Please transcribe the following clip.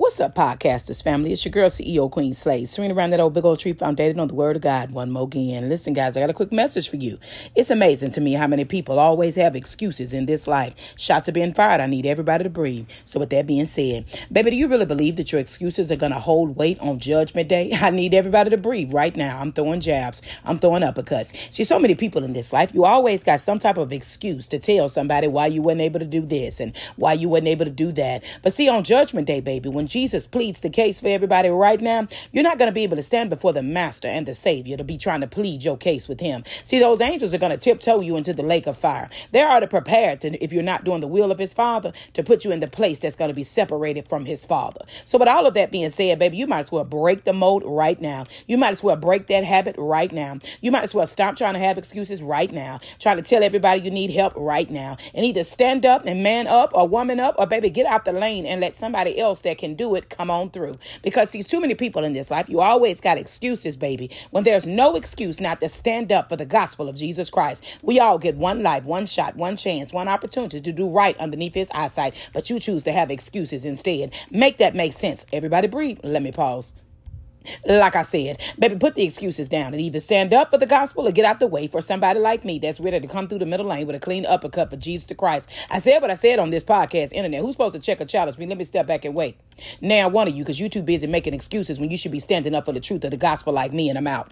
What's up, podcasters family? It's your girl, CEO Qween Slayz, swinging around that old big old tree founded on the Word of God. One more again. Listen, guys, I got a quick message for you. It's amazing to me how many people always have excuses in this life. Shots are being fired. I need everybody to breathe. So, with that being said, baby, do you really believe that your excuses are going to hold weight on Judgment Day? I need everybody to breathe right now. I'm throwing jabs. I'm throwing uppercuts. See, so many people in this life, you always got some type of excuse to tell somebody why you weren't able to do this and why you weren't able to do that. But see, on Judgment Day, baby, when Jesus pleads the case for everybody right now, you're not going to be able to stand before the Master and the Savior to be trying to plead your case with Him. See, those angels are going to tiptoe you into the lake of fire. They're already prepared to, if you're not doing the will of His Father, to put you in the place that's going to be separated from His Father. So, with all of that being said, baby, you might as well break the mold right now. You might as well break that habit right now. You might as well stop trying to have excuses right now, trying to tell everybody you need help right now, and either stand up and man up or woman up, or baby, get out the lane and let somebody else that can do it come on through. Because see, too many people in this life, you always got excuses, baby. When there's no excuse not to stand up for the gospel of Jesus Christ, we all get one life, one shot, one chance, one opportunity to do right underneath his eyesight, but you choose to have excuses instead. Make that make sense. Everybody breathe. Let me pause. Like I said, baby, put the excuses down and either stand up for the gospel or get out the way for somebody like me that's ready to come through the middle lane with a clean uppercut for Jesus Christ. I said what I said on this podcast, internet. Who's supposed to check a challenge me? Let me step back and wait. Now, one of you, because you're too busy making excuses when you should be standing up for the truth of the gospel like me, and I'm out.